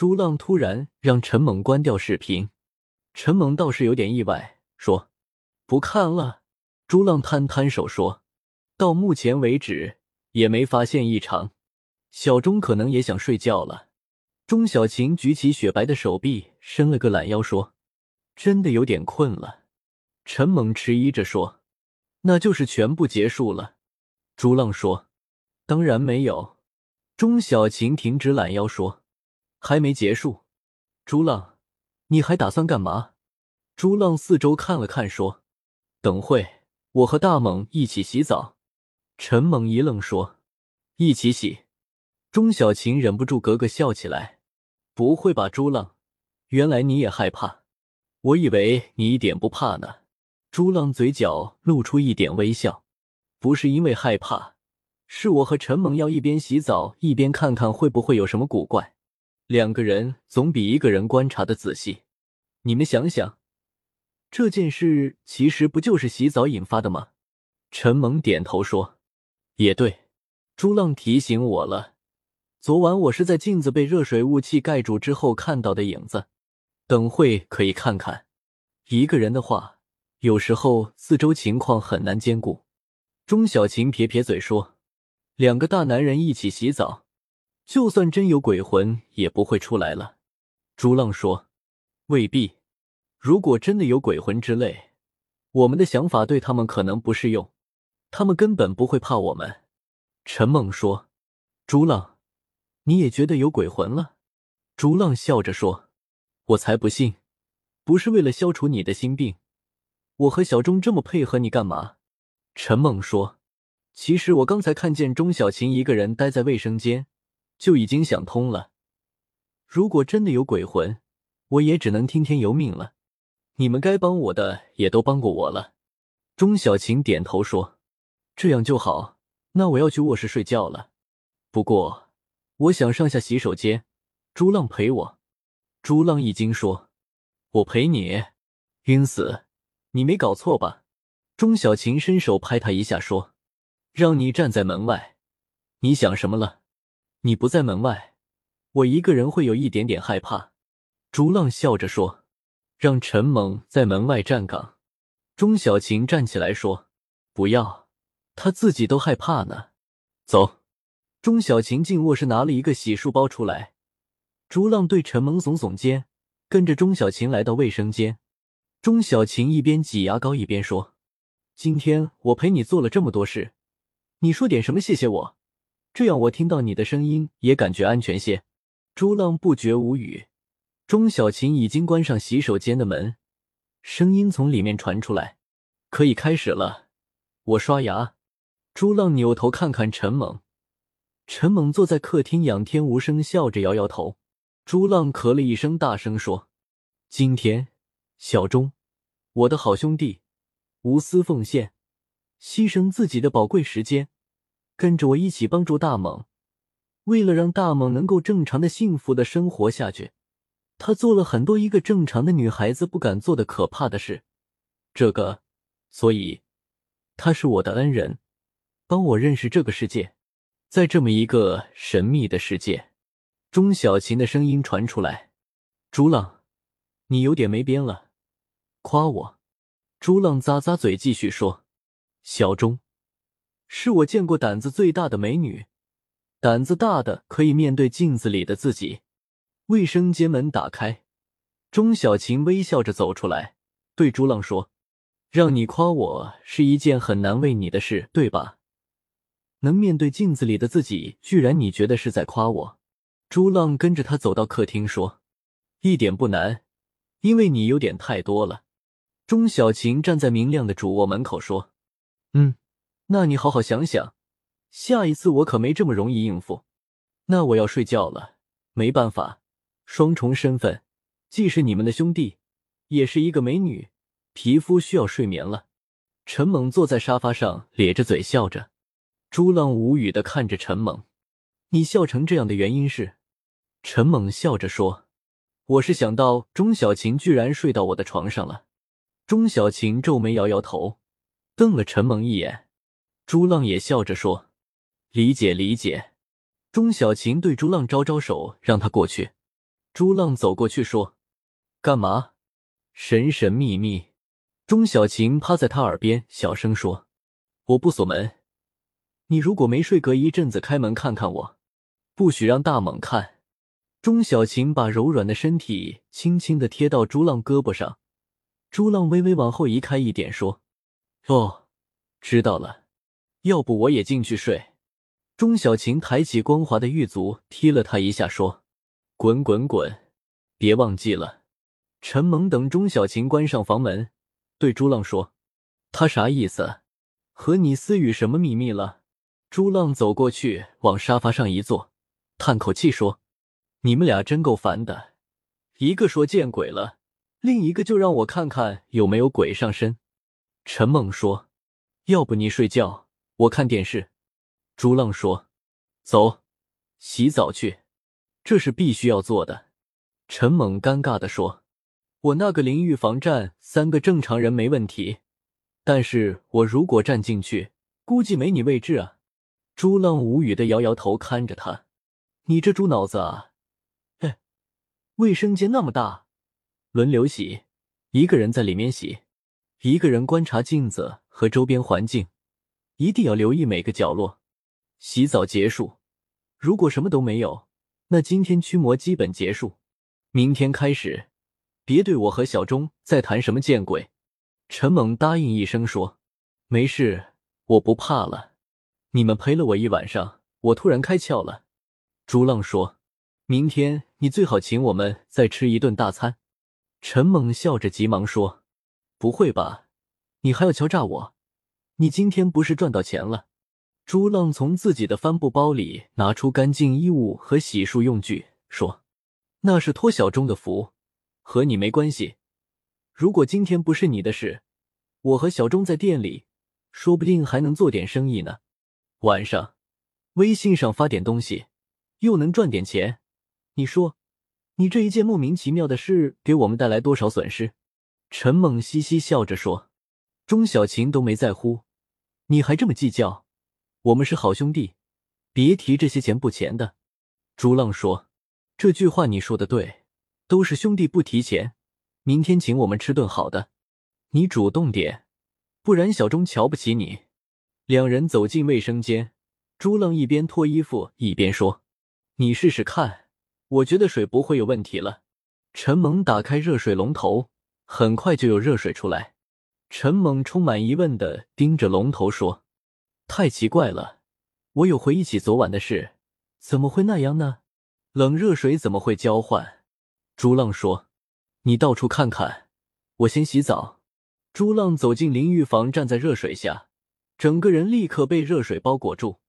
朱浪突然让陈猛关掉视频，陈猛倒是有点意外，说：“不看了。”朱浪摊摊手说：“到目前为止也没发现异常，小钟可能也想睡觉了。”钟小琴举起雪白的手臂，伸了个懒腰，说：“真的有点困了。”陈猛迟疑着说：“那就是全部结束了。”朱浪说：“当然没有。”钟小琴停止懒腰说：“还没结束。”朱浪，你还打算干嘛？朱浪四周看了看，说：“等会我和大猛一起洗澡。”陈猛一愣，说：“一起洗？”钟小琴忍不住咯咯笑起来。不会吧，朱浪，原来你也害怕？我以为你一点不怕呢。朱浪嘴角露出一点微笑，不是因为害怕，是我和陈猛要一边洗澡一边看看会不会有什么古怪。两个人总比一个人观察的仔细。你们想想，这件事其实不就是洗澡引发的吗？陈猛点头说：“也对。”朱浪提醒我了。昨晚我是在镜子被热水雾气盖住之后看到的影子，等会可以看看。一个人的话，有时候四周情况很难兼顾。钟小琴撇撇嘴说：“两个大男人一起洗澡，就算真有鬼魂也不会出来了。”朱浪说：“未必，如果真的有鬼魂之类，我们的想法对他们可能不适用，他们根本不会怕我们。”陈梦说：“朱浪。”你也觉得有鬼魂了？朱浪笑着说：“我才不信，不是为了消除你的心病。我和小钟这么配合你干嘛？”陈梦说：“其实我刚才看见钟小琴一个人待在卫生间，就已经想通了。如果真的有鬼魂，我也只能听天由命了。你们该帮我的也都帮过我了。”钟小琴点头说：“这样就好。那我要去卧室睡觉了。不过……”我想上下洗手间，朱浪陪我。朱浪一惊说：“我陪你？晕死！你没搞错吧？”钟小琴伸手拍他一下说：“让你站在门外，你想什么了？你不在门外，我一个人会有一点点害怕。”朱浪笑着说：“让陈猛在门外站岗。”钟小琴站起来说：“不要，他自己都害怕呢。走。”钟小琴进卧室拿了一个洗漱包出来，朱浪对陈萌耸耸肩，跟着钟小琴来到卫生间。钟小琴一边挤牙膏一边说：“今天我陪你做了这么多事，你说点什么谢谢我，这样我听到你的声音也感觉安全些。”朱浪不觉无语。钟小琴已经关上洗手间的门，声音从里面传出来：“可以开始了，我刷牙。”朱浪扭头看看陈猛。陈猛坐在客厅，仰天无声笑着，摇摇头。朱浪咳了一声，大声说：“今天，小钟，我的好兄弟，无私奉献，牺牲自己的宝贵时间，跟着我一起帮助大猛。为了让大猛能够正常的、幸福的生活下去，他做了很多一个正常的女孩子不敢做的可怕的事。这个，所以，他是我的恩人，帮我认识这个世界。”在这么一个神秘的世界，钟小琴的声音传出来：“朱浪，你有点没边了，夸我。”朱浪咂咂嘴，继续说：“小钟，是我见过胆子最大的美女，胆子大的可以面对镜子里的自己。”卫生间门打开，钟小琴微笑着走出来，对朱浪说：“让你夸我是一件很难为你的事，对吧？”能面对镜子里的自己，居然你觉得是在夸我？朱浪跟着他走到客厅说：“一点不难，因为你有点太多了。”钟小琴站在明亮的主卧门口说：“嗯，那你好好想想，下一次我可没这么容易应付。那我要睡觉了，没办法，双重身份，既是你们的兄弟，也是一个美女，皮肤需要睡眠了。”陈猛坐在沙发上，咧着嘴笑着。朱浪无语的看着陈猛，你笑成这样的原因是？陈猛笑着说：“我是想到钟小琴居然睡到我的床上了。”钟小琴皱眉摇摇头，瞪了陈猛一眼。朱浪也笑着说：“理解理解。”钟小琴对朱浪招招手，让他过去。朱浪走过去说：“干嘛？”神神秘秘。钟小晴趴在他耳边小声说：“我不锁门，你如果没睡，隔一阵子开门看看我，不许让大猛看。”钟小晴把柔软的身体轻轻的贴到朱浪胳膊上，朱浪微微往后移开一点，说：“哦，知道了。要不我也进去睡。”钟小晴抬起光滑的玉足踢了他一下，说：“滚滚滚，别忘记了。”陈猛等钟小晴关上房门。对朱浪说：“他啥意思？和你私语什么秘密了？”朱浪走过去，往沙发上一坐，叹口气说：“你们俩真够烦的，一个说见鬼了，另一个就让我看看有没有鬼上身。”陈猛说：“要不你睡觉，我看电视。”朱浪说：“走，洗澡去，这是必须要做的。”陈猛尴尬的说。我那个淋浴房站三个正常人没问题，但是我如果站进去，估计没你位置啊！朱浪无语的摇摇头，看着他：“你这猪脑子啊！哎，卫生间那么大，轮流洗，一个人在里面洗，一个人观察镜子和周边环境，一定要留意每个角落。洗澡结束，如果什么都没有，那今天驱魔基本结束，明天开始。”别对我和小钟再谈什么见鬼！陈猛答应一声说：“没事，我不怕了。你们陪了我一晚上，我突然开窍了。”朱浪说：“明天你最好请我们再吃一顿大餐。”陈猛笑着急忙说：“不会吧？你还要敲诈我？你今天不是赚到钱了？”朱浪从自己的帆布包里拿出干净衣物和洗漱用具，说：“那是托小钟的福。”和你没关系。如果今天不是你的事，我和小钟在店里，说不定还能做点生意呢。晚上，微信上发点东西，又能赚点钱。你说，你这一件莫名其妙的事给我们带来多少损失？陈猛嘻嘻笑着说：“钟小琴都没在乎，你还这么计较？我们是好兄弟，别提这些钱不钱的。”朱浪说：“这句话你说的对。”都是兄弟不提钱，明天请我们吃顿好的，你主动点，不然小钟瞧不起你。两人走进卫生间，朱浪一边脱衣服一边说：“你试试看，我觉得水不会有问题了。”陈猛打开热水龙头，很快就有热水出来。陈猛充满疑问的盯着龙头说：“太奇怪了，我有回忆起昨晚的事，怎么会那样呢？冷热水怎么会交换？”朱浪说：“你到处看看，我先洗澡。”朱浪走进淋浴房，站在热水下，整个人立刻被热水包裹住。